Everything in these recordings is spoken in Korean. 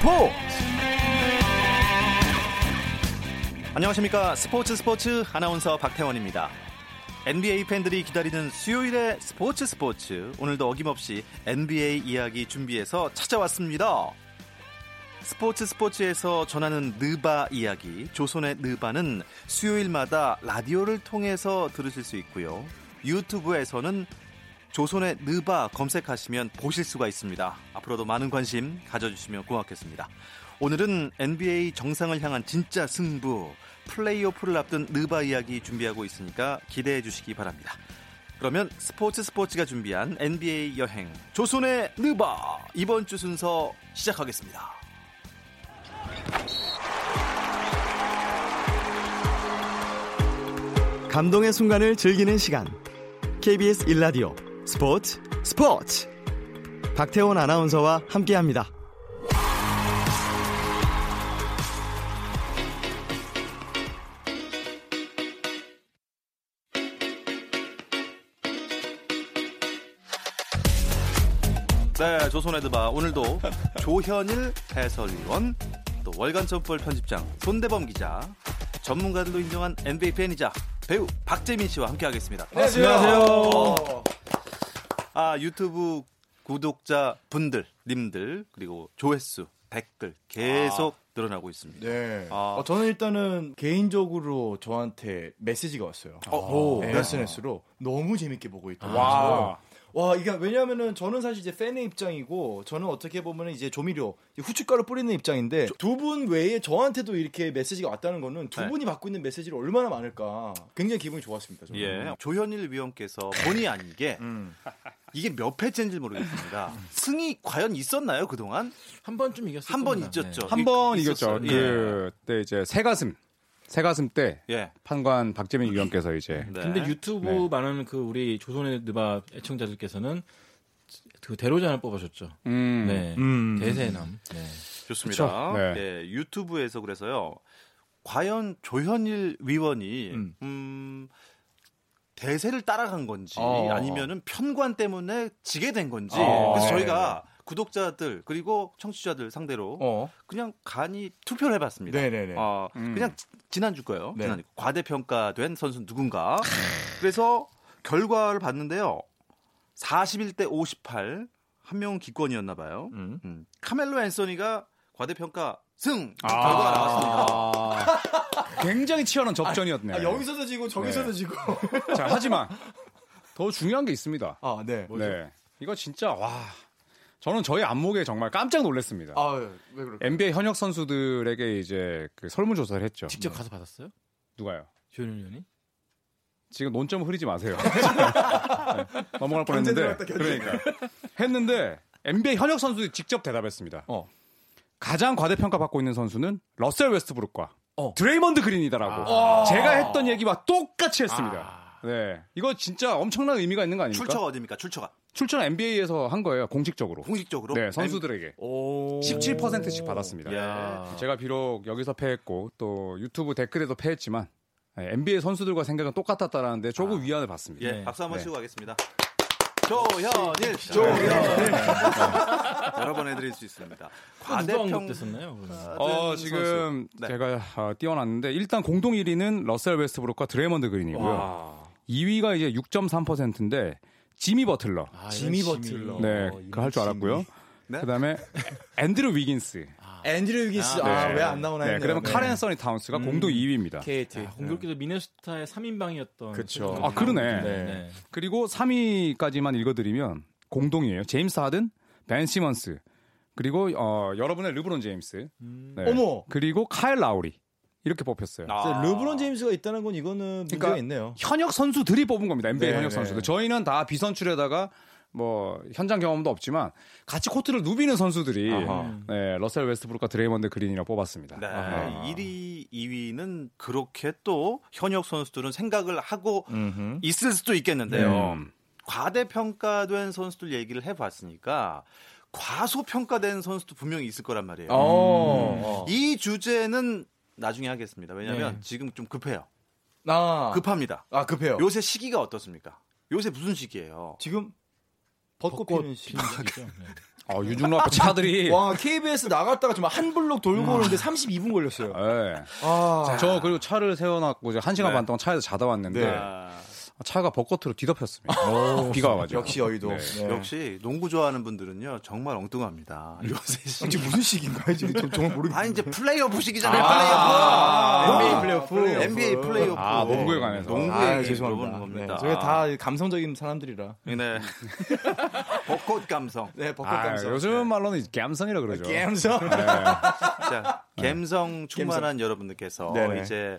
스포츠 안녕하십니까 스포츠 스포츠 아나운서 박태원입니다. NBA 팬들이 기다리는 수요일의 스포츠 스포츠 오늘도 어김없이 NBA 이야기 준비해서 찾아왔습니다. 스포츠 스포츠에서 전하는 느바 이야기 조선의 느바는 수요일마다 라디오를 통해서 들으실 수 있고요. 유튜브에서는 조선의 느바 검색하시면 보실 수가 있습니다. 앞으로도 많은 관심 가져주시면 고맙겠습니다. 오늘은 NBA 정상을 향한 진짜 승부 플레이오프를 앞둔 느바 이야기 준비하고 있으니까 기대해 주시기 바랍니다. 그러면 스포츠 스포츠가 준비한 NBA 여행 조선의 느바 이번 주 순서 시작하겠습니다. 감동의 순간을 즐기는 시간 KBS 1라디오 스포츠 스포츠 박태원 아나운서와 함께합니다. 네, 조선의 드바 오늘도 조현일 해설위원 또 월간 점볼 편집장 손대범 기자 전문가들도 인정한 NBA 팬이자 배우 박재민 씨와 함께하겠습니다. 안녕하세요. 아 유튜브 구독자 분들, 님들 그리고 조회수, 댓글 계속 아. 늘어나고 있습니다. 네. 아. 어, 저는 일단은 개인적으로 저한테 메시지가 왔어요. 어, 네. SNS로 너무 재밌게 보고 있다. 와. 와, 이게 왜냐면은 저는 사실 이제 팬의 입장이고 저는 어떻게 보면은 이제 조미료, 후춧가루 뿌리는 입장인데 두 분 외에 저한테도 이렇게 메시지가 왔다는 거는 두 네. 분이 받고 있는 메시지를 얼마나 많을까 굉장히 기분이 좋았습니다. 저는. 예. 조현일 위원께서 본의 아니게 음. 이게 몇 회째인지 모르겠습니다. 승이 과연 있었나요 그동안? 한 번쯤 이겼어요. 한번 있었죠. 한번 이겼죠. 예. 그때 이제 새 가슴 새가슴 때 예. 판관 박재민 위원께서 이제 네. 근데 유튜브 네. 많은 그 우리 조선의 느바 애청자들께서는 그 대로장을 뽑아줬죠. 음. 네. 음. 대세남. 네. 좋습니다. 네. 네. 유튜브에서 그래서요. 과연 조현일 위원이 음, 음 대세를 따라간 건지 어. 아니면은 편관 때문에 지게 된 건지 어. 그래서 저희가 구독자들 그리고 청취자들 상대로 어. 그냥 간이 투표를 해봤습니다. 네네네. 어, 음. 그냥 지난주 거예요. 네. 지난 과대평가된 선수 누군가. 그래서 결과를 봤는데요. 41대 58. 한 명은 기권이었나 봐요. 음. 음. 카멜로 앤서니가 과대평가 승 아~ 결과가 나왔습니다. 굉장히 치열한 접전이었네요. 아, 여기서도 지고 저기서도 네. 지고. 자 하지만 더 중요한 게 있습니다. 아 네. 뭐죠? 네. 이거 진짜 와 저는 저희 안목에 정말 깜짝 놀랐습니다. 아, 왜 그럴까요? NBA 현역 선수들에게 이제 그 설문조사를 했죠. 직접 가서 받았어요? 누가요? 조현일 의원이? 지금 논점 흐리지 마세요. 네, 넘어갈 뻔했는데. 그러니까 했는데 NBA 현역 선수들이 직접 대답했습니다. 어. 가장 과대평가 받고 있는 선수는 러셀 웨스트브룩과 어. 드레이먼드 그린이다라고 아. 제가 했던 얘기와 똑같이 했습니다. 아. 네. 이거 진짜 엄청난 의미가 있는 거 아닙니까? 출처가 어디입니까? 출처가. 출처는 NBA에서 한 거예요. 공식적으로. 공식적으로? 네, 선수들에게. 오. 17%씩 받았습니다. 야. 제가 비록 여기서 패했고 또 유튜브 댓글에도 패했지만 NBA 선수들과 생각은 똑같았다라는데 조금 아. 위안을 받습니다. 예, 박수 한번 네. 치고 가겠습니다. 조현일, 조현일. 여러 번 해드릴 수 있습니다. 과대평 됐었나요? 어 지금 네. 제가 어, 띄워놨는데 일단 공동 1위는 러셀 웨스트브룩과 드레먼드 그린이고요. 와. 2위가 이제 6.3%인데 지미 버틀러. 아, 지미 버틀러. 네, 그거 할 줄 알았고요. 네? 그다음에 앤드류 위긴스. 아, 앤드류 위긴스. 아, 아 네. 왜안 나오나 네, 그러면 네. 칼 앤서니 타운스가 음. 공동 2위입니다. KT. 아, 공교롭게도 미네소타의 3인방이었던. 그렇죠. 아, 그러네. 네. 네. 그리고 3위까지만 읽어드리면 공동이에요. 제임스 하든, 벤 시몬스, 그리고 어, 여러분의 르브론 제임스. 음. 네. 어머. 그리고 카일 라우리. 이렇게 뽑혔어요. 아. 르브론 제임스가 있다는 건 이거는 문제가 그러니까 있네요. 현역 선수들이 뽑은 겁니다. NBA 네, 현역 네. 선수들. 저희는 다 비선출에다가 뭐 현장 경험도 없지만 같이 코트를 누비는 선수들이 네, 러셀 웨스트브룩과 드레이먼드 그린이라고 뽑았습니다. 네, 아하. 1위, 2위는 그렇게 또 현역 선수들은 생각을 하고 음흠. 있을 수도 있겠는데요. 네. 과대평가된 선수들 얘기를 해봤으니까 과소평가된 선수도 분명히 있을 거란 말이에요. 어. 음. 이 주제는 나중에 하겠습니다. 왜냐하면 네. 지금 좀 급해요. 아. 급합니다. 아, 급해요. 요새 시기가 어떻습니까? 요새 무슨 시기예요? 지금 벚꽃, 벚꽃 피는 시기죠. 네. 어, 윤중로 앞에 차들이. 와, KBS 나갔다가 정말 한 블록 돌고 오는데 32분 걸렸어요. 네. 아. 저 그리고 차를 세워놨고, 한 시간 네. 반 동안 차에서 자다 왔는데. 네. 차가 벚꽃으로 뒤덮였습니다. 오, 비가 와가지고. 역시 여의도. 네. 네. 역시 농구 좋아하는 분들은요 정말 엉뚱합니다. 요새 시 지금 무슨 시기인가요? 지금 정말 모르겠어요. 아 이제 플레이오프 시기잖아요. 아~ 플레이오프. NBA 플레이오프. NBA 플레이오프. 아 농구에 관해서. 농구에 아, 죄송합니다. 겁니다. 네, 저희 다 감성적인 사람들이라. 네. 벚꽃 감성. 네, 벚꽃 아, 감성. 요즘 네. 말로는 감성이라 그러죠. 감성. 네. 자, 감성 충만한 여러분들께서 네네. 이제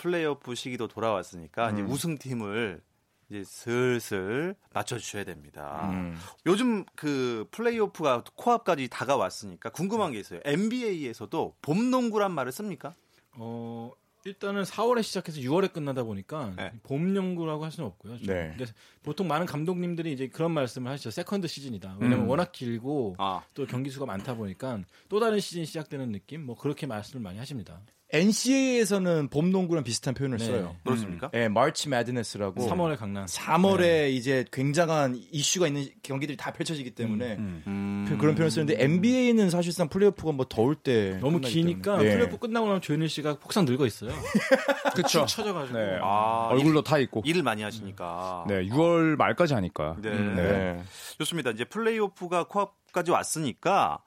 플레이오프 시기도 돌아왔으니까 음. 이제 우승팀을 이제 슬슬 맞춰주셔야 됩니다. 음. 요즘 그 플레이오프가 코앞까지 다가왔으니까 궁금한 게 있어요. NBA에서도 봄 농구란 말을 씁니까? 어 일단은 4월에 시작해서 6월에 끝나다 보니까 네. 봄 농구라고 할 수는 없고요. 네. 근데 보통 많은 감독님들이 이제 그런 말씀을 하시죠. second 시즌이다. 왜냐면 음. 워낙 길고 아. 또 경기 수가 많다 보니까 또 다른 시즌이 시작되는 느낌. 뭐 그렇게 말씀을 많이 하십니다. NCAA에서는 봄 농구랑 비슷한 표현을 네. 써요. 그렇습니까? 네, March Madness라고. 3월에 광란. 3월에 네. 이제 굉장한 이슈가 있는 경기들이 다 펼쳐지기 때문에 음, 음. 그, 그런 표현을 쓰는데 NBA는 사실상 플레이오프가 뭐 더울 때 너무 기니까 네. 플레이오프 끝나고 나면 조현일 씨가 폭삭 늙어 있어요. 그렇죠. 쳐져 가지고 네. 아, 얼굴도 타 있고 일을 많이 하시니까. 네, 6월 말까지 하니까. 네. 네. 좋습니다. 이제 플레이오프가 코앞까지 왔으니까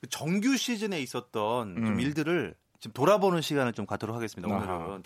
그 정규 시즌에 있었던 음. 좀 일들을 지금 돌아보는 시간을 좀 갖도록 하겠습니다. 오늘은 아하.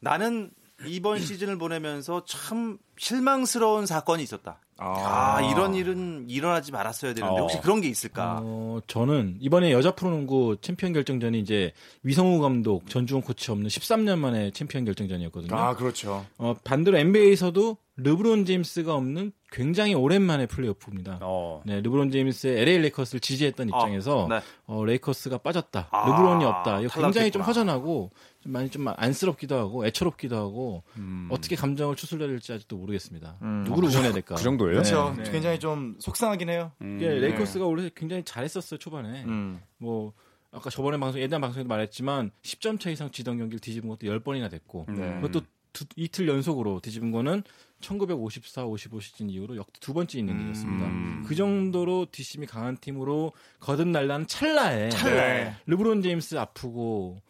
나는 이번 시즌을 보내면서 참 실망스러운 사건이 있었다. 아, 아 이런 일은 일어나지 말았어야 되는데 혹시 어. 그런 게 있을까? 어, 저는 이번에 여자 프로농구 챔피언 결정전이 이제 위성우 감독, 전주원 코치 없는 13년 만에 챔피언 결정전이었거든요. 아, 그렇죠. 어, 반대로 NBA에서도 르브론 제임스가 없는 굉장히 오랜만에 플레이오프입니다. 어. 네, 르브론 제임스의 LA 레이커스를 지지했던 아, 입장에서 어, 네. 어, 레이커스가 빠졌다. 아, 르브론이 없다. 이거 굉장히 좀 허전하고 좀 많이 좀 안쓰럽기도 하고 애처롭기도 하고 음. 어떻게 감정을 추슬려야 될지 아직도 모르겠습니다. 음. 누구를 응원해야 될까? 그 정도예요? 그렇죠. 네. 굉장히 좀 속상하긴 해요. 음. 예, 레이커스가 올해 굉장히 잘했었어요 초반에. 음. 뭐 아까 저번에 방송 예전 방송에도 말했지만 10점 차 이상 지던 경기를 뒤집은 것도 10번이나 됐고 네. 그것도 두, 이틀 연속으로 뒤집은 거는 1954, 55 시즌 이후로 역대 두 번째 있는 음. 일이었습니다. 음. 그 정도로 뒷심이 강한 팀으로 거듭날라는 찰나에, 찰나에. 르브론 제임스 아프고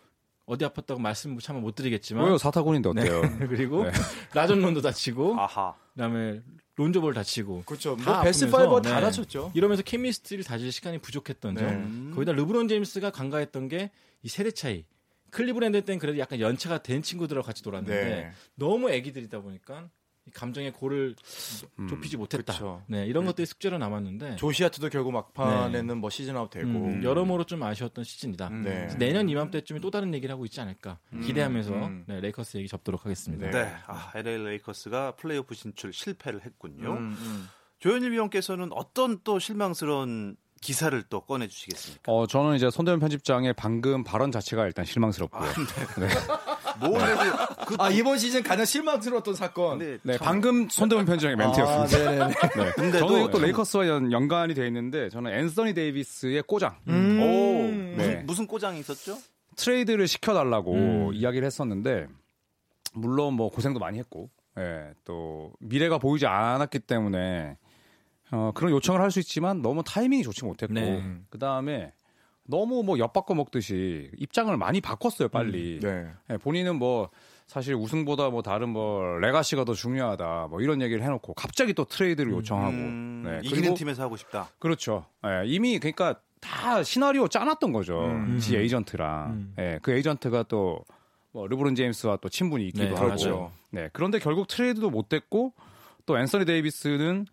어디 아팠다고 말씀 참못 드리겠지만 왜요 사타구니인데 어때요? 네. 그리고 네. 라존 론도 다치고 아하. 그다음에 론조 볼 다치고 그렇죠. 뭐 best five 다 네. 다쳤죠. 이러면서 chemistry를 다질 시간이 부족했던 점. 네. 거기다 르브론 제임스가 간과했던 게 이 세대 차이. 클리브랜드 때는 그래도 약간 연차가 된 친구들하고 같이 놀았는데 네. 너무 애기들이다 보니까 감정의 골을 음, 좁히지 못했다. 그쵸. 네, 이런 네. 것들이 숙제로 남았는데 조시 하트도 결국 막판에는 네. 뭐 시즌 아웃 되고 음, 여러모로 좀 아쉬웠던 시즌이다. 음, 네. 내년 이맘때쯤에 또 다른 얘기를 하고 있지 않을까 음. 기대하면서 음. 네, 레이커스 얘기 접도록 하겠습니다. 네, 아, LA 레이커스가 플레이오프 진출 실패를 했군요. 조현일 위원께서는 어떤 또 실망스러운 기사를 또 꺼내 주시겠습니까? 어, 저는 이제 손대현 편집장의 방금 발언 자체가 일단 실망스럽고요. 아, 네. 그, 아 이번 시즌 가장 실망스러웠던 사건. 네, 네 방금 손대현 편집장의 멘트였습니다. 아, 네. 근데 저는 이것도 레이커스와 연, 연관이 되어 있는데 저는 앤서니 데이비스의 꼬장. 음. 오, 네. 무슨, 무슨 꼬장이 있었죠? 트레이드를 시켜달라고 음. 이야기를 했었는데 물론 뭐 고생도 많이 했고, 예, 또 미래가 보이지 않았기 때문에 어, 그런 요청을 할 수 있지만 너무 타이밍이 좋지 못했고 네. 그 다음에 너무 뭐 엿바꿔 먹듯이 입장을 많이 바꿨어요 빨리. 음, 네. 네, 본인은 뭐 사실 우승보다 뭐 다른 뭐 레가시가 더 중요하다 뭐 이런 얘기를 해놓고 갑자기 또 트레이드를 음. 요청하고 음, 네, 이기는 팀에서 하고 싶다. 그렇죠. 네, 이미 그러니까 다 시나리오 짜놨던 거죠. 음. 지 에이전트랑. 음. 네, 그 에이전트가 또 뭐 르브론 제임스와 또 친분이 있기도 네, 하고. 그렇죠. 네, 그런데 결국 트레이드도 못 됐고 또 앤서니 데이비스는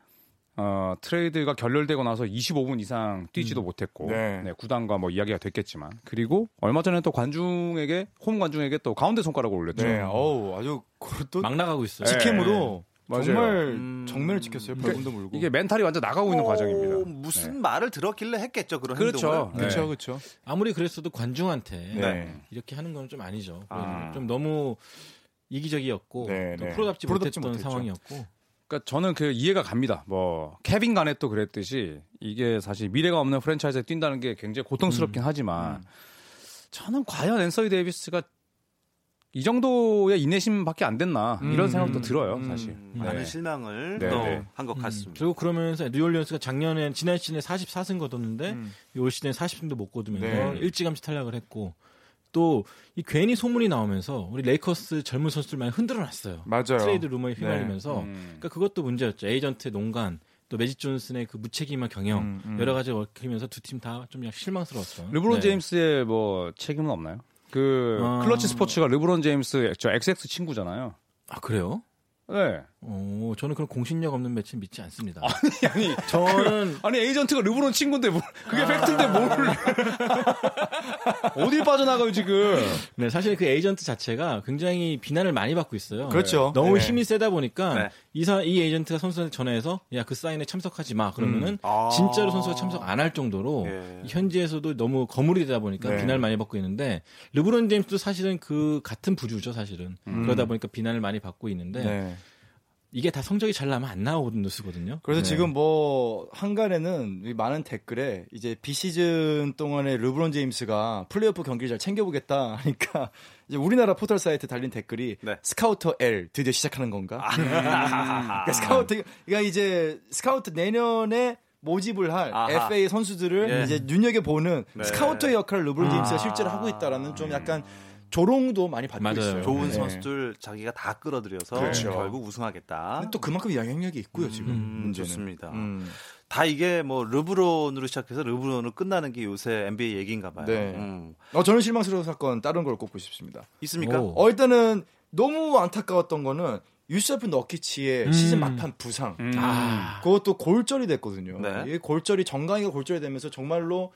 어, 트레이드가 결렬되고 나서 25분 이상 뛰지도 음. 못했고 네. 네, 구단과 뭐 이야기가 됐겠지만 그리고 얼마 전에 또 관중에게 홈 관중에게 또 가운데 손가락을 올렸죠. 네, 어우 아주 그것도 막 나가고 있어요. 직캠으로 네. 정말 음... 정면을 찍혔어요. 벌금도 물고 이게 멘탈이 완전 나가고 있는 과정입니다. 무슨 네. 말을 들었길래 했겠죠 그런 그렇죠. 행동을. 그렇죠, 그렇죠. 아무리 그랬어도 관중한테 네. 이렇게 하는 건 좀 아니죠. 아. 좀 너무 이기적이었고 네, 또 프로답지, 프로답지 못했던 못했죠. 상황이었고. 그러니까 저는 그 이해가 갑니다. 뭐 케빈 가넷도 그랬듯이 이게 사실 미래가 없는 프랜차이즈에 뛴다는 게 굉장히 고통스럽긴 음. 하지만 음. 저는 과연 앤서니 데이비스가 이 정도의 인내심밖에 안 됐나 이런 음, 생각도 들어요, 음, 사실. 음, 네. 많은 실망을 네, 네. 한것 음. 같습니다. 그리고 그러면서 뉴올리언스가 작년에 지난 시즌에 44승 거뒀는데 음. 올 시즌에 40승도 못 거두면서 네. 일찌감치 탈락을 했고 또 이 괜히 소문이 나오면서 우리 레이커스 젊은 선수들 많이 흔들어 놨어요. 맞아요. 트레이드 루머에 휘말리면서 네. 그러니까 그것도 문제였죠. 에이전트의 농간 또 매직 존슨의 그 무책임한 경영 음, 음. 여러 가지 얽히면서 두 팀 다 좀 실망스러웠어요. 르브론 네. 제임스의 뭐 책임은 없나요? 그 아... 클러치 스포츠가 르브론 제임스 저 XX 친구잖아요. 아 그래요? 네. 어, 저는 그런 공신력 없는 매체 믿지 않습니다. 아니, 아니. 저는. 그, 아니, 에이전트가 르브론 친구인데, 뭘, 그게 아... 팩트인데 뭘. 어딜 빠져나가요, 지금. 네, 사실 그 에이전트 자체가 굉장히 비난을 많이 받고 있어요. 그렇죠. 너무 네. 힘이 세다 보니까 네. 이사, 이 에이전트가 선수한테 전화해서 야, 그 사인에 참석하지 마. 그러면은 음. 아... 진짜로 선수가 참석 안 할 정도로 네. 현지에서도 너무 거물이 되다 보니까 네. 비난을 많이 받고 있는데 르브론 제임스도 사실은 그 같은 부주죠, 사실은. 음. 그러다 보니까 비난을 많이 받고 있는데 네. 이게 다 성적이 잘 나면 안 나오는 뉴스거든요. 그래서 네. 지금 뭐 항간에는 많은 댓글에 이제 비시즌 동안에 르브론 제임스가 플레이오프 경기를 잘 챙겨보겠다 하니까 이제 우리나라 포털 사이트 달린 댓글이 네. 스카우터 L 드디어 시작하는 건가? 아. 그러니까 스카우트 그러니까 이제 스카우트 내년에 모집을 할 아하. FA 선수들을 예. 이제 눈여겨 보는 네. 스카우터의 역할을 르브론 제임스가 아. 실제로 하고 있다라는 좀 약간 조롱도 많이 받고 맞아요. 있어요. 좋은 네. 선수들 자기가 다 끌어들여서 그렇죠. 결국 우승하겠다. 또 그만큼 영향력이 있고요 음, 지금. 음, 좋습니다. 음. 다 이게 뭐 르브론으로 시작해서 르브론으로 끝나는 게 요새 NBA 얘기인가 봐요. 네. 음. 어, 저는 실망스러운 사건 다른 걸 꼽고 싶습니다. 있습니까? 오. 어, 일단은 너무 안타까웠던 거는 유세프 너키치의 음. 시즌 막판 부상. 음. 아. 그것도 골절이 됐거든요. 네. 이 골절이 정강이가 골절이 되면서 정말로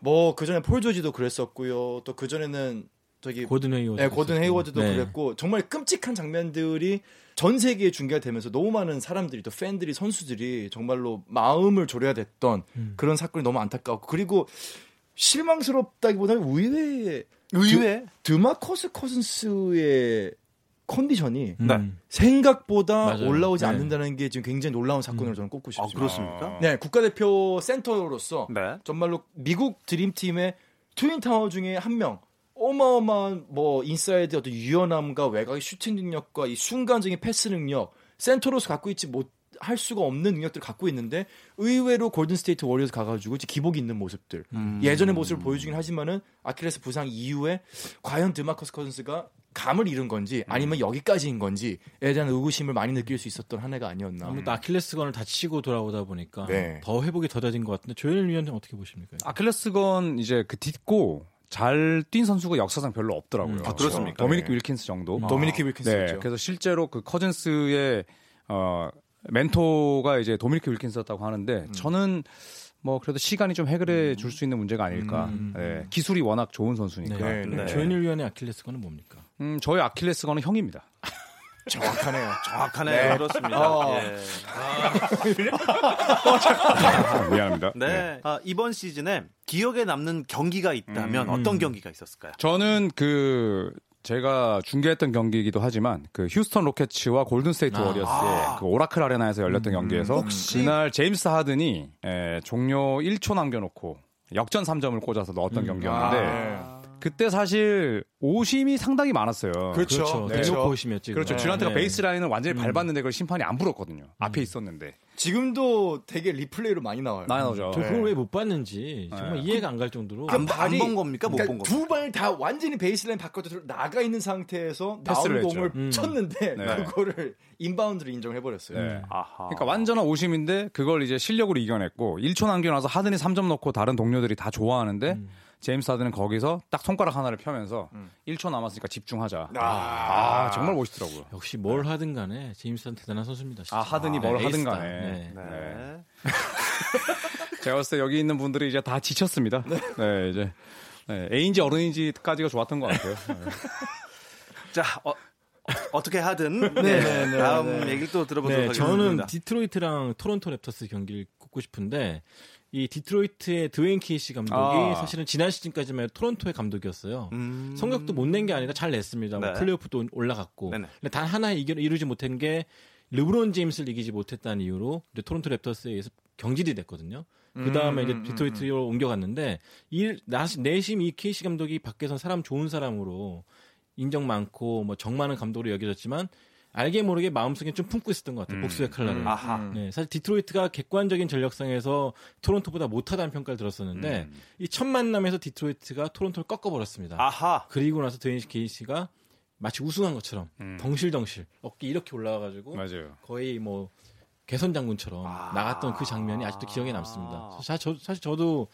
뭐 그전에 폴 조지도 그랬었고요. 또 그전에는 저기 고든 헤이워드 네, 고든 헤이워드도 네. 그랬고 정말 끔찍한 장면들이 전 세계에 중계가 되면서 너무 많은 사람들이 또 팬들이 선수들이 정말로 마음을 졸여야 됐던 음. 그런 사건이 너무 안타까웠고 그리고 실망스럽다기보다는 의외의 의외 드, 드마커스 커즌스의 컨디션이 음. 생각보다 맞아요. 올라오지 네. 않는다는 게 지금 굉장히 놀라운 사건으로 음. 저는 꼽고 싶습니다. 아, 그렇습니까? 네, 국가대표 센터로서 네. 정말로 미국 드림팀의 twin tower 중에 한 명, 어마어마한 뭐 인사이드 어떤 유연함과 외곽의 슈팅 능력과 이 순간적인 패스 능력 센터로서 갖고 있지 못 할 수가 없는 능력들을 갖고 있는데 의외로 골든 스테이트 워리어스 가가지고 기복이 있는 모습들 음. 예전의 모습을 보여주긴 하지만은 아킬레스 부상 이후에 과연 드마커스 커즌스가 감을 잃은 건지 아니면 여기까지인 건지에 대한 의구심을 많이 느낄 수 있었던 한 해가 아니었나. 아무튼 아킬레스건을 다치고 돌아오다 보니까 네. 더 회복이 더뎌진 것 같은데 조현일 위원님 어떻게 보십니까? 아킬레스건 이제 그 딛고 잘 뛴 선수가 역사상 별로 없더라고요. 음, 아, 그렇습니까? 도미니크 네. 윌킨스 정도. 아. 도미니크 윌킨스. 네. 그래서 실제로 그 커즌스의 어 멘토가 이제 도미니크 윌킨스였다고 하는데 음. 저는 뭐 그래도 시간이 좀 해결해 줄 수 있는 문제가 아닐까. 음. 네. 기술이 워낙 좋은 선수니까. 네. 네. 네. 조현일 위원의 아킬레스건은 뭡니까? 음, 저희 아킬레스건은 형입니다. 정확하네요. 정확하네요. 네. 그렇습니다. 어. 예. 아. 미안합니다. 네. 네. 아, 이번 시즌에 기억에 남는 경기가 있다면 음. 어떤 경기가 있었을까요? 저는 그 제가 중계했던 경기이기도 하지만 그 휴스턴 로켓츠와 골든 스테이트 아. 워리어스의 그 오라클 아레나에서 열렸던 음. 경기에서 혹시? 그날 제임스 하든이 에, 종료 1초 남겨놓고 역전 3점을 꽂아서 넣었던 음. 경기였는데 아. 그때 사실 오심이 상당히 많았어요. 그렇죠. 그렇죠. 네. 대놓고 오심이었지. 그렇죠. 듀란트가 네. 베이스 라인을 완전히 음. 밟았는데 그걸 심판이 안 불었거든요. 음. 앞에 있었는데. 지금도 되게 리플레이로 많이 나와요. 많이 나오죠. 저 그걸 네. 왜못 봤는지 정말 네. 이해가 안 갈 정도로. 안본 겁니까? 못본 그러니까 겁니까? 두 발 다 완전히 베이스 라인 바깥으로 나가 있는 상태에서 나온 공을 음. 쳤는데 네. 그거를 inbound를 인정해 버렸어요. 네. 그러니까 완전한 오심인데 그걸 이제 실력으로 이겨냈고 1초 남겨 놔서 하든이 3점 넣고 다른 동료들이 다 좋아하는데 음. 제임스 하든은 거기서 딱 손가락 하나를 펴면서 음. 1초 남았으니까 집중하자. 아, 아 정말 멋있더라고요. 역시 뭘 네. 하든 간에 제임스 하든 대단한 선수입니다. 진짜. 아 하든이 아, 뭘 네, 하든 간에. 네. 네. 네. 제가 봤을 때 여기 있는 분들이 이제 다 지쳤습니다. 네, 네 이제 네, 애인지 어른인지까지가 좋았던 것 같아요. 자, 어, 어떻게 하든 네, 다음 얘기를 또 들어보도록 하겠습니다. 저는 디트로이트랑 토론토 랩터스 경기를 꼽고 싶은데 이 디트로이트의 드웨인 케이시 감독이 아. 사실은 지난 시즌까지만 토론토의 감독이었어요. 음. 성적도 못 낸 게 아니라 잘 냈습니다. 뭐 네. 뭐 플레이오프도 올라갔고. 네네. 근데 단 하나 이겨, 이루지 못한 게 르브론 제임스를 이기지 못했다는 이유로 토론토 랩터스에 의해서 경질이 됐거든요. 그 다음에 음, 이제 음, 디트로이트로 음. 옮겨갔는데 이 내심 이 케이시 감독이 밖에서 사람 좋은 사람으로 인정 많고 뭐 정 많은 감독으로 여겨졌지만 알게 모르게 마음속에 좀 품고 있었던 것 같아요. 음. 복수의 칼날을. 음. 네, 사실 디트로이트가 객관적인 전력상에서 토론토보다 못하다는 평가를 들었었는데 음. 이첫 만남에서 디트로이트가 토론토를 꺾어버렸습니다. 아하. 그리고 나서 드웨인 케이시가 마치 우승한 것처럼 음. 덩실덩실 어깨 이렇게 올라와가지고 맞아요. 거의 뭐 개선 장군처럼 아~ 나갔던 그 장면이 아직도 기억에 남습니다. 사실, 저, 사실 저도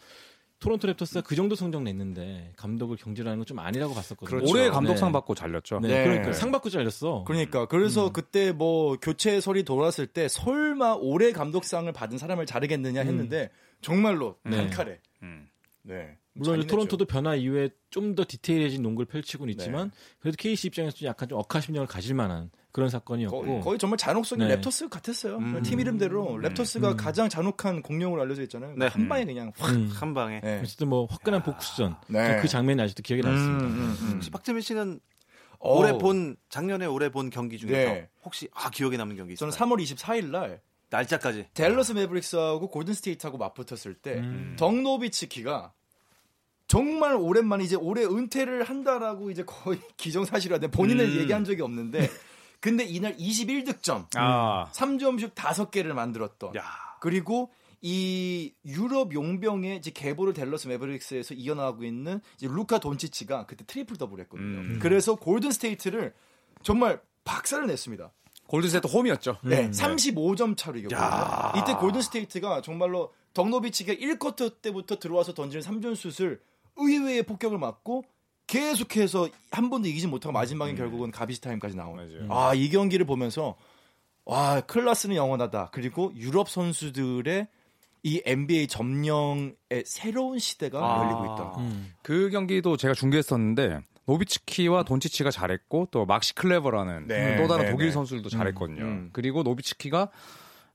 토론토 랩터스가 그 정도 성적 냈는데 감독을 경질하는 건 좀 아니라고 봤었거든요. 그렇죠. 올해 감독상 네. 받고 잘렸죠. 네. 네. 그러니까 상 받고 잘렸어. 그러니까 그래서 음. 그때 뭐 교체설이 돌았을 때 설마 올해 감독상을 받은 사람을 자르겠느냐 음. 했는데 음. 정말로 네. 단칼에. 음. 네. 물론 토론토도 변화 이후에 좀 더 디테일해진 농구를 펼치고는 있지만 네. 그래도 케이시 입장에서 약간 좀 억하심정을 가질 만한 그런 사건이었고 거의, 거의 정말 잔혹성이 네. 랩터스 같았어요. 음. 팀 이름대로 음. 랩터스가 음. 가장 잔혹한 공룡으로 알려져 있잖아요. 네. 한 방에 그냥 확한 음. 방에. 네. 어쨌든 뭐 화끈한 복수전 네. 그 장면이 아직도 기억에 남습니다. 음, 음, 혹시 박재민 씨는 오. 올해 본 작년에 올해 본 경기 중에서 네. 혹시 아 기억에 남는 경기 있어요? 저는 3월 24일 날 날짜까지 델러스 매버릭스하고 골든 스테이트하고 맞붙었을 때 음. 덕 노비츠키가 정말 오랜만에 이제 올해 은퇴를 한다라고 이제 거의 기정사실화된 본인은 음. 얘기한 적이 없는데 근데 이날 21득점, 아. 3점슛 5개를 만들었던. 야. 그리고 이 유럽 용병의 이제 계보를 델러스 매버릭스에서 이어나가고 있는 이제 루카 돈치치가 그때 트리플 더블 했거든요. 음. 그래서 골든 스테이트를 정말 박살을 냈습니다. 골든스테이트 홈이었죠. 네, 음, 35점 차로 이겼거든요. 이때 골든스테이트가 정말로 덕 노비츠키가 1쿼터 때부터 들어와서 던지는 3점슛을 의외의 폭격을 맞고 계속해서 한 번도 이기지 못하고 마지막에 음. 결국은 가비스 타임까지 나오는. 아, 이 경기를 보면서 와, 클라스는 영원하다. 그리고 유럽 선수들의 이 NBA 점령의 새로운 시대가 아. 열리고 있다. 음. 그 경기도 제가 중계했었는데 노비츠키와 돈치치가 잘했고 또 막시 클레버라는 네, 또 다른 네, 독일 네. 선수들도 잘했거든요. 음, 음. 그리고 노비츠키가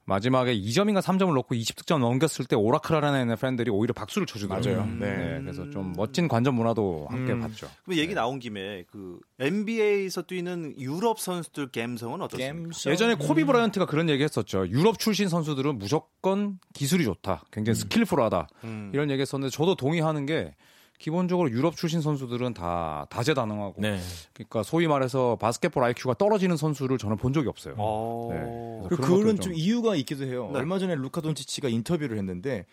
마지막에 2점인가 3점을 넣고 20득점 넘겼을 때 오라클라라는 팬들이 오히려 박수를 쳐주더라고요. 맞아요. 네. 네. 그래서 좀 멋진 관전 문화도 함께 음. 봤죠. 그럼 얘기 네. 나온 김에 그 NBA에서 뛰는 유럽 선수들 감성은 어떻습니까? 예전에 코비 브라이언트가 그런 얘기 했었죠. 유럽 출신 선수들은 무조건 기술이 좋다. 굉장히 음. skillful하다. 음. 이런 얘기 했었는데 저도 동의하는 게 기본적으로 유럽 출신 선수들은 다 다재다능하고 네. 그러니까 소위 말해서 바스켓볼 IQ가 떨어지는 선수를 저는 본 적이 없어요. 아~ 네. 그거는 좀... 좀... 이유가 있기도 해요. 네. 얼마 전에 루카 돈치치가 인터뷰를 했는데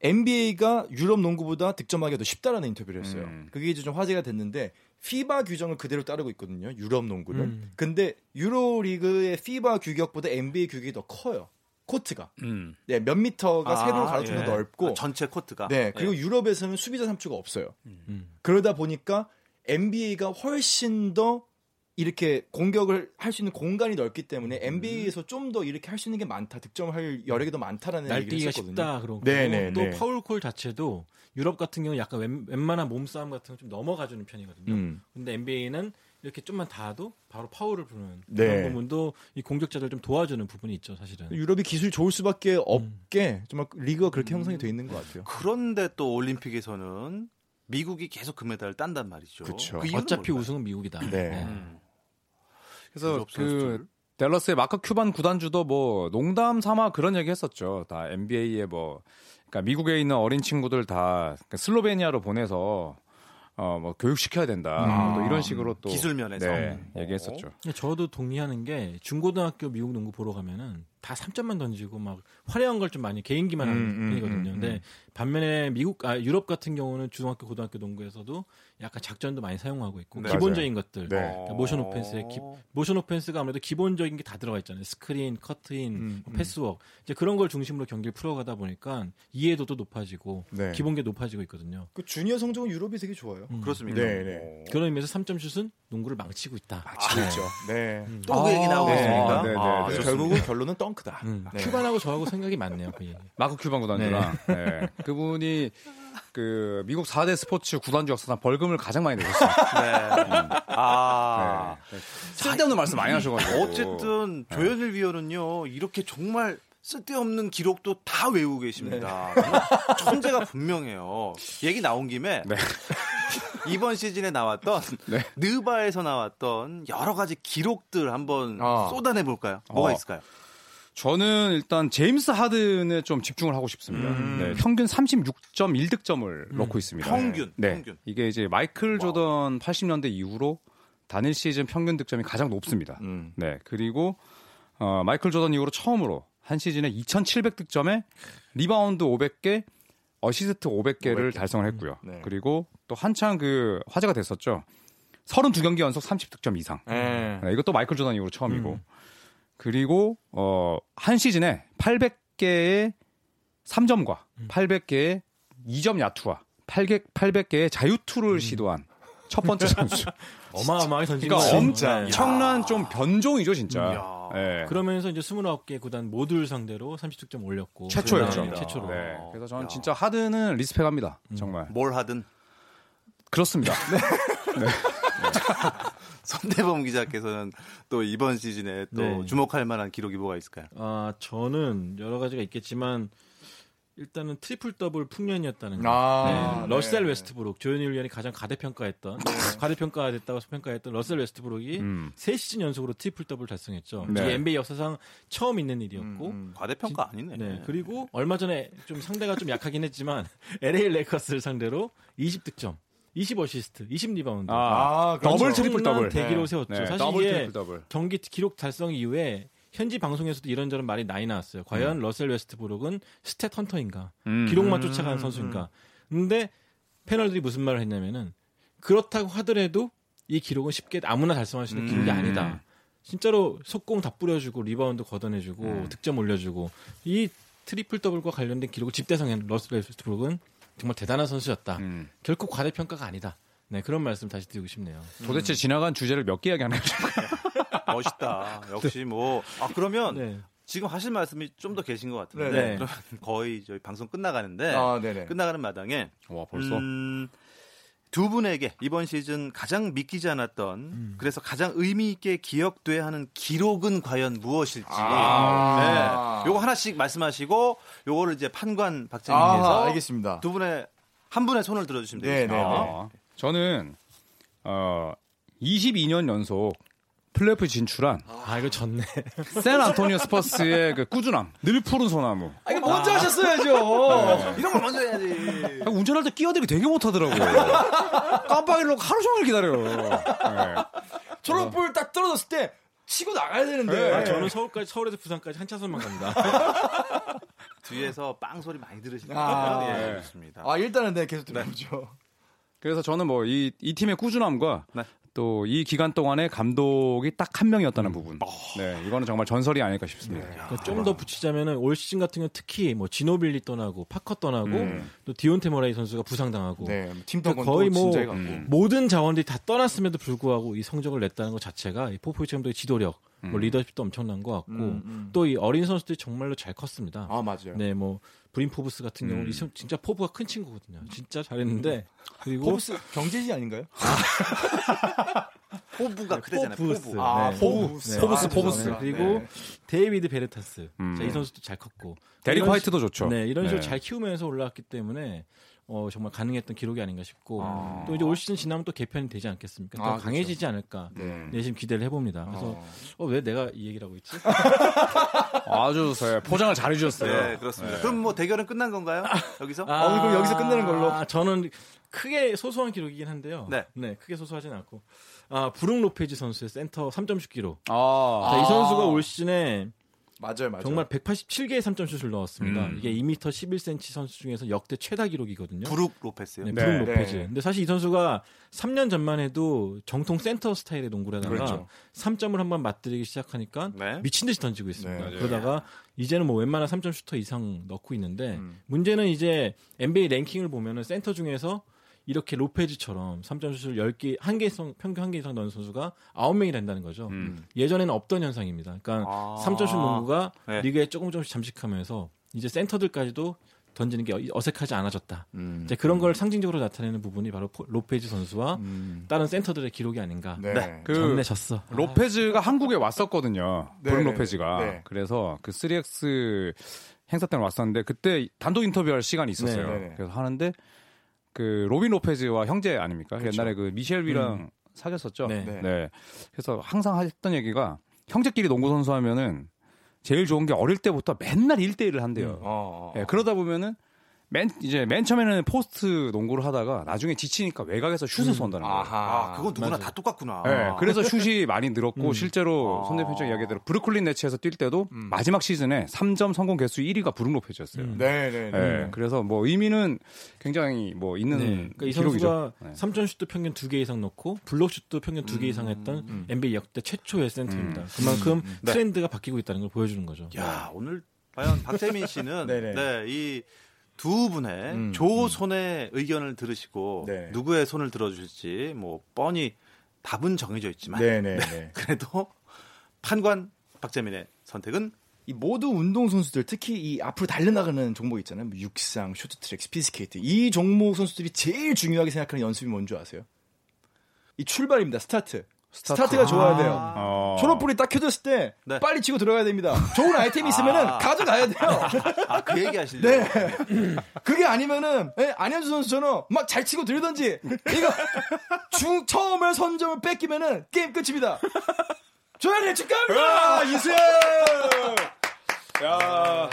NBA가 유럽 농구보다 득점하기가 더 쉽다라는 인터뷰를 했어요. 음. 그게 이제 좀 화제가 됐는데 피바 규정을 그대로 따르고 있거든요. 유럽 농구를. 음. 근데 유로 리그의 피바 규격보다 NBA 규격이 더 커요. 코트가 음. 네, 몇 미터가 아, 세로 가로수로 예. 넓고 아, 전체 코트가 네 그리고 예. 유럽에서는 수비자 삼초가 없어요. 음. 그러다 보니까 NBA가 훨씬 더 이렇게 공격을 할 수 있는 공간이 넓기 때문에 음. NBA에서 좀더 이렇게 할 수 있는 게 많다, 득점할 여력이 더 많다라는 얘기를 했었거든요. 쉽다 그런 거. 네네. 또 파울콜 자체도 유럽 같은 경우 는 약간 웬, 웬만한 몸싸움 같은 거 좀 넘어가주는 편이거든요. 음. 근데 NBA는 이렇게 좀만 닿아도 바로 파울을 부는 그런 네. 부분도 이 공격자들 좀 도와주는 부분이 있죠, 사실은. 유럽이 기술이 좋을 수밖에 없게 음. 정말 리그가 그렇게 음. 형성이 돼 있는 것 같아요. 그런데 또 올림픽에서는 미국이 계속 금메달을 딴단 말이죠. 그렇죠. 그 어차피 뭘까요? 우승은 미국이다. 네. 네. 음. 그래서 그 댈러스의 마크 큐반 구단주도 뭐 농담 삼아 그런 얘기 했었죠. 다 NBA에 뭐 그러니까 미국에 있는 어린 친구들 다 슬로베니아로 보내서 어, 뭐 교육시켜야 된다. 음. 또 이런 식으로 또 기술 면에서 네, 얘기했었죠. 저도 동의하는 게 중고등학교 미국 농구 보러 가면은 다 3점만 던지고 막 화려한 걸 좀 많이 개인기만 하는 음, 음, 편이거든요. 음, 근데 음. 반면에 미국 아 유럽 같은 경우는 중학교 고등학교 농구에서도 약간 작전도 많이 사용하고 있고 네, 기본적인 맞아요. 것들 네. 그러니까 motion offense에 기, motion offense가 아무래도 기본적인 게 다 들어가 있잖아요. 스크린, 커트인, 음, 뭐 패스워크 이제 그런 걸 중심으로 경기를 풀어가다 보니까 이해도도 높아지고 네. 기본기 높아지고 있거든요. 그 주니어 성적은 유럽이 되게 좋아요. 그렇습니다. 네, 네. 그런 의미에서 3점 슛은 농구를 망치고 있다. 망치고 아, 있죠. 네. 또그 얘기 나오고 아, 있습니까? 네, 네, 아, 결국은 결론은 덩크다. 음. 네. 큐반하고 저하고 생각이 맞네요. 그 얘기. 마크 큐반 구단주랑 네. 네. 그분이 그 미국 4대 스포츠 구단주 역사상 벌금을 가장 많이 내셨어요. 네. 음. 아. 네. 쓸데없는 말씀 많이 하셔가지고. 어쨌든 조현일 위원은요 이렇게 정말 쓸데없는 기록도 다 외우고 계십니다. 네. 천재가 분명해요. 얘기 나온 김에 네. 이번 시즌에 나왔던 네. 느바에서 나왔던 여러 가지 기록들 한번 어. 쏟아내 볼까요? 뭐가 어. 있을까요? 저는 일단 제임스 하든에 좀 집중을 하고 싶습니다. 음. 네, 평균 36.1득점을 음. 넣고 있습니다. 평균, 네. 평균. 이게 이제 마이클 조던 80년대 이후로 단일 시즌 평균 득점이 가장 높습니다. 음. 네. 그리고 어, 마이클 조던 이후로 처음으로 한 시즌에 2,700 득점에 리바운드 500개, 어시스트 500개를 500개. 달성을 했고요. 네. 그리고 또 한창 그 화제가 됐었죠. 32경기 연속 30득점 이상. 네. 네, 이것도 마이클 조던 이후로 처음이고. 음. 그리고 어, 한 시즌에 800개의 3점과 음. 800개의 2점 야투와 800, 800개의 자유투를 음. 시도한 첫 번째 선수. 어마어마하게 던지 그러니까 엄청난 좀 변종이죠, 진짜. 네. 그러면서 이제 29개 구단 모두를 상대로 30득점 올렸고 최초였죠. 최초로. 네. 그래서 저는 진짜 하든은 리스펙합니다. 음. 정말. 뭘 하든 그렇습니다. 네. 네. 손대범 기자께서는 또 이번 시즌에 또 네. 주목할 만한 기록이 뭐가 있을까요? 아 저는 여러 가지가 있겠지만 일단은 트리플 더블 풍년이었다는 거. 아, 네. 러셀 네. 웨스트브룩 조현일 위원이 가장 과대평가했던 네. 과대평가됐다고 평가했던 러셀 웨스트브룩이 음. 3시즌 연속으로 트리플 더블 달성했죠. 네. 이게 NBA 역사상 처음 있는 일이었고 음, 음. 과대평가 아니네. 네. 그리고 얼마 전에 좀 상대가 좀 약하긴 했지만 LA 레이커스를 상대로 20득점 20 어시스트, 20 리바운드. 아, 아 더블 트리플 더블 대기록 네. 세웠죠. 네. 사실 이게 경기 기록 달성 이후에 현지 방송에서도 이런저런 말이 많이 나왔어요. 과연 음. 러셀 웨스트브룩은 stat hunter인가? 음. 기록만 쫓아가는 선수인가? 근데 패널들이 무슨 말을 했냐면은 그렇다고 하더라도 이 기록은 쉽게 아무나 달성할 수 있는 기록이 음. 아니다. 진짜로 속공 다 뿌려주고 리바운드 걷어내주고 음. 득점 올려주고 이 트리플 더블과 관련된 기록을 집대성한 러셀 웨스트브룩은 정말 대단한 선수였다. 음. 결코 과대평가가 아니다. 네, 그런 말씀 다시 드리고 싶네요. 도대체 지나간 주제를 몇 개 이야기하나요? 멋있다. 역시 뭐. 아, 그러면 네. 지금 하실 말씀이 좀 더 계신 것 같은데. 네. 그러면 거의 저희 방송 끝나가는데. 아, 끝나가는 마당에. 와, 벌써? 음, 두 분에게 이번 시즌 가장 믿기지 않았던 음. 그래서 가장 의미 있게 기억돼야 하는 기록은 과연 무엇일지 아~ 네. 요거 하나씩 말씀하시고 요거를 이제 판관 박재민께서 아, 알겠습니다. 두 분의 한 분의 손을 들어주시면 되겠습니다. 네, 네, 네. 아, 저는 어 22년 연속 플레이오프 진출한 아 이거 졌네. 샌 안토니오 스퍼스의 그 꾸준함, 늘 푸른 소나무. 아 이거 먼저 아. 하셨어야죠. 네. 이런 걸 먼저 해야지. 아, 운전할 때 끼어들이 되게 못하더라고요. 깜빡이로 하루 종일 기다려요. 네. 초록불 딱 떨어졌을 때 치고 나가야 되는데. 네. 아, 저는 서울까지 서울에서 부산까지 한 차선만 갑니다. 뒤에서 빵 소리 많이 들으시니까 아, 예, 좋습니다. 아 일단은 네 계속 들어보죠. 그래서 저는 뭐 이 이 팀의 꾸준함과 네. 또 이 기간 동안에 감독이 딱 한 명이었다는 음. 부분. 어. 네, 이거는 정말 전설이 아닐까 싶습니다. 네. 그러니까 좀더 붙이자면은 올 시즌 같은 경우 특히 뭐 지노빌리 떠나고 파커 떠나고 음. 또 디온테 모라이 선수가 부상당하고 네, 팀도 그러니까 거의 뭐 음. 모든 자원들이 다 떠났음에도 불구하고 이 성적을 냈다는 것 자체가 이 포포이치 감독의 지도력, 뭐 음. 리더십도 엄청난 것 같고 음, 음. 또이 어린 선수들이 정말로 잘 컸습니다. 아 맞아요. 네, 뭐 브린 포브스 같은 경우는 음. 진짜 포부가 큰 친구거든요. 진짜 잘했는데 그리고 포브스 경제지 아닌가요? 포부가 크잖아요. 포브스. 아, 네. 포부. 네. 포브스, 포브스. 네. 그리고 네. 데이비스 베르탄스. 음. 자, 이 선수도 잘 컸고. 데릭 화이트도 좋죠. 네, 이런 식으로 네. 잘 키우면서 올라왔기 때문에 어, 정말 가능했던 기록이 아닌가 싶고 아. 또 이제 올 시즌 지나면 또 개편이 되지 않겠습니까? 또 아, 그렇죠. 강해지지 그렇죠. 않을까 네. 내심 기대를 해봅니다. 그래서 아. 어, 왜 내가 이 얘기를 하고 있지? 아주 네, 포장을 잘 해주셨어요. 네, 그렇습니다. 네. 그럼 뭐 대결은 끝난 건가요? 여기서? 아, 어, 그럼 여기서 끝내는 걸로. 아, 저는 크게 소소한 기록이긴 한데요. 네, 네 크게 소소하진 않고 아 브룩 로페즈 선수의 센터 3점슛 기록. 아, 자, 이 선수가 올 시즌에 맞아요, 맞아요. 정말 187개의 3점슛을 넣었습니다. 음. 이게 2m 11cm 선수 중에서 역대 최다 기록이거든요. 브룩 로페즈요. 네, 브룩 네. 로페즈. 네. 근데 사실 이 선수가 3년 전만 해도 정통 센터 스타일의 농구를 하다가 그렇죠. 3점을 한번 맛들이기 시작하니까 네. 미친 듯이 던지고 있습니다. 네. 그러다가 이제는 뭐 웬만한 3점 슈터 이상 넣고 있는데 음. 문제는 이제 NBA 랭킹을 보면은 센터 중에서 이렇게 로페즈처럼 3점 슛을 10개, 1개 이상, 평균 1개 이상 넣는 선수가 9명이 된다는 거죠. 음. 예전에는 없던 현상입니다. 그러니까 아~ 3점 슛 농구가 네. 리그에 조금 조금씩 잠식하면서 이제 센터들까지도 던지는 게 어색하지 않아졌다. 음. 이제 그런 걸 상징적으로 나타내는 부분이 바로 로페즈 선수와 음. 다른 센터들의 기록이 아닌가. 네. 네. 그 전내졌어. 로페즈가 한국에 왔었거든요. 네. 브룩 로페즈가. 네. 그래서 그 3X 행사 때문에 왔었는데 그때 단독 인터뷰할 시간이 있었어요. 네. 그래서 하는데 그 로빈 로페즈와 형제 아닙니까? 그렇죠. 옛날에 그 미셸 위랑 음. 사귀었었죠. 네. 네. 그래서 항상 했던 얘기가 형제끼리 농구 선수 하면은 제일 좋은 게 어릴 때부터 맨날 1대1을 한대요. 음. 어, 어, 어. 네, 그러다 보면은 맨 이제 맨 처음에는 포스트 농구를 하다가 나중에 지치니까 외곽에서 슛을 음. 쏜다는 거예요. 아하. 아, 그건 누구나 맞아. 다 똑같구나. 네, 그래서 슛이 많이 늘었고 음. 실제로 아. 손 대표님 이야기대로 브루클린 네츠에서 뛸 때도 음. 마지막 시즌에 3점 성공 개수 1위가 브룩 로페즈였어요. 음. 네, 네, 네, 네. 그래서 뭐 의미는 굉장히 뭐 있는 네. 그러니까 이 선수가 네. 3점 슛도 평균 2개 이상 넣고 블록 슛도 평균 2개 이상 했던 음. NBA 역대 최초의 센터입니다. 그만큼 네. 트렌드가 바뀌고 있다는 걸 보여주는 거죠. 야, 오늘 과연 박재민 씨는 네, 이 두 분의 음, 조손의 음. 의견을 들으시고 네. 누구의 손을 들어주실지 뭐 뻔히 답은 정해져 있지만 네네네. 네, 네. 그래도 판관 박재민의 선택은 이 모두 운동 선수들 특히 이 앞으로 달려나가는 종목 있잖아요. 뭐 육상, 쇼트트랙, 스피드스케이트 이 종목 선수들이 제일 중요하게 생각하는 연습이 뭔지 아세요? 이 출발입니다. 스타트. 스타트. 가 좋아야 돼요. 아~ 초록불이 딱 켜졌을 때 네. 빨리 치고 들어가야 됩니다. 좋은 아이템이 있으면은 아~ 가져가야 돼요. 아, 그 얘기 하시죠? 네. 그게 아니면은 네, 안현수 선수처럼 막 잘 치고 들던지 이거 중 처음에 선점을 뺏기면은 게임 끝입니다. 조현일 축하합니다. 이승. 야.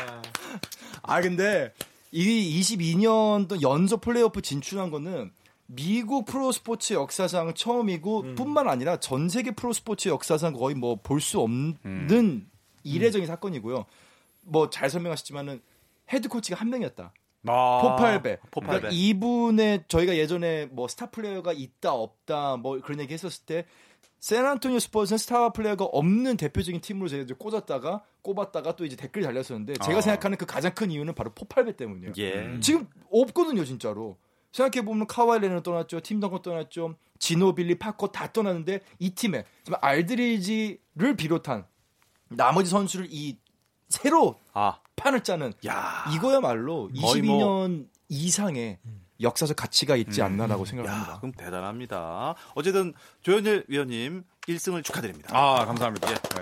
아 근데 이 22년 또 연속 플레이오프 진출한 거는 미국 프로스포츠 역사상 처음이고 음. 뿐만 아니라 전 세계 프로스포츠 역사상 거의 뭐 볼 수 없는 음. 이례적인 음. 사건이고요. 뭐 잘 설명하셨지만은 헤드 코치가 한 명이었다. 아, 팝할배. 팝할배. 그러니까 이분의 저희가 예전에 뭐 스타 플레이어가 있다 없다 뭐 그런 얘기 했었을 때 샌안토니오 스퍼스는 스타 플레이어가 없는 대표적인 팀으로 저희가 꽂았다가 꼽았다가 또 이제 댓글 달렸었는데 제가 아. 생각하는 그 가장 큰 이유는 바로 팝할배 때문이에요. 예. 지금 없거든요, 진짜로. 생각해 보면 카와이 레는 떠났죠. 팀 덩건 떠났죠. 지노 빌리, 파커 다 떠났는데 이 팀에 지금 알드리지를 비롯한 나머지 선수를 이 새로 아. 판을 짜는 야. 이거야말로 22년 뭐... 이상의 역사적 가치가 있지 음. 않나라고 생각합니다. 야, 그럼 대단합니다. 어쨌든 조현일 위원님 1승을 축하드립니다. 아 감사합니다. 예. 네.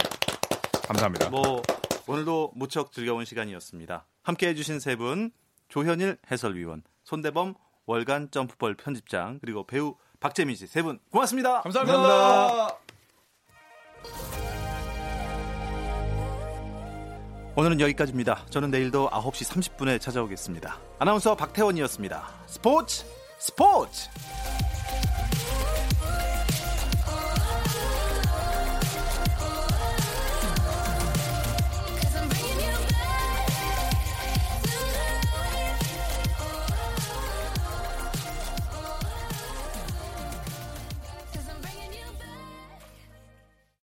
감사합니다. 뭐 오늘도 무척 즐거운 시간이었습니다. 함께해 주신 세 분 조현일 해설위원, 손대범 월간 점프볼 편집장 그리고 배우 박재민 씨 세 분 고맙습니다. 감사합니다. 감사합니다. 오늘은 여기까지입니다. 저는 내일도 9시 30분에 찾아오겠습니다. 아나운서 박태원이었습니다. 스포츠 스포츠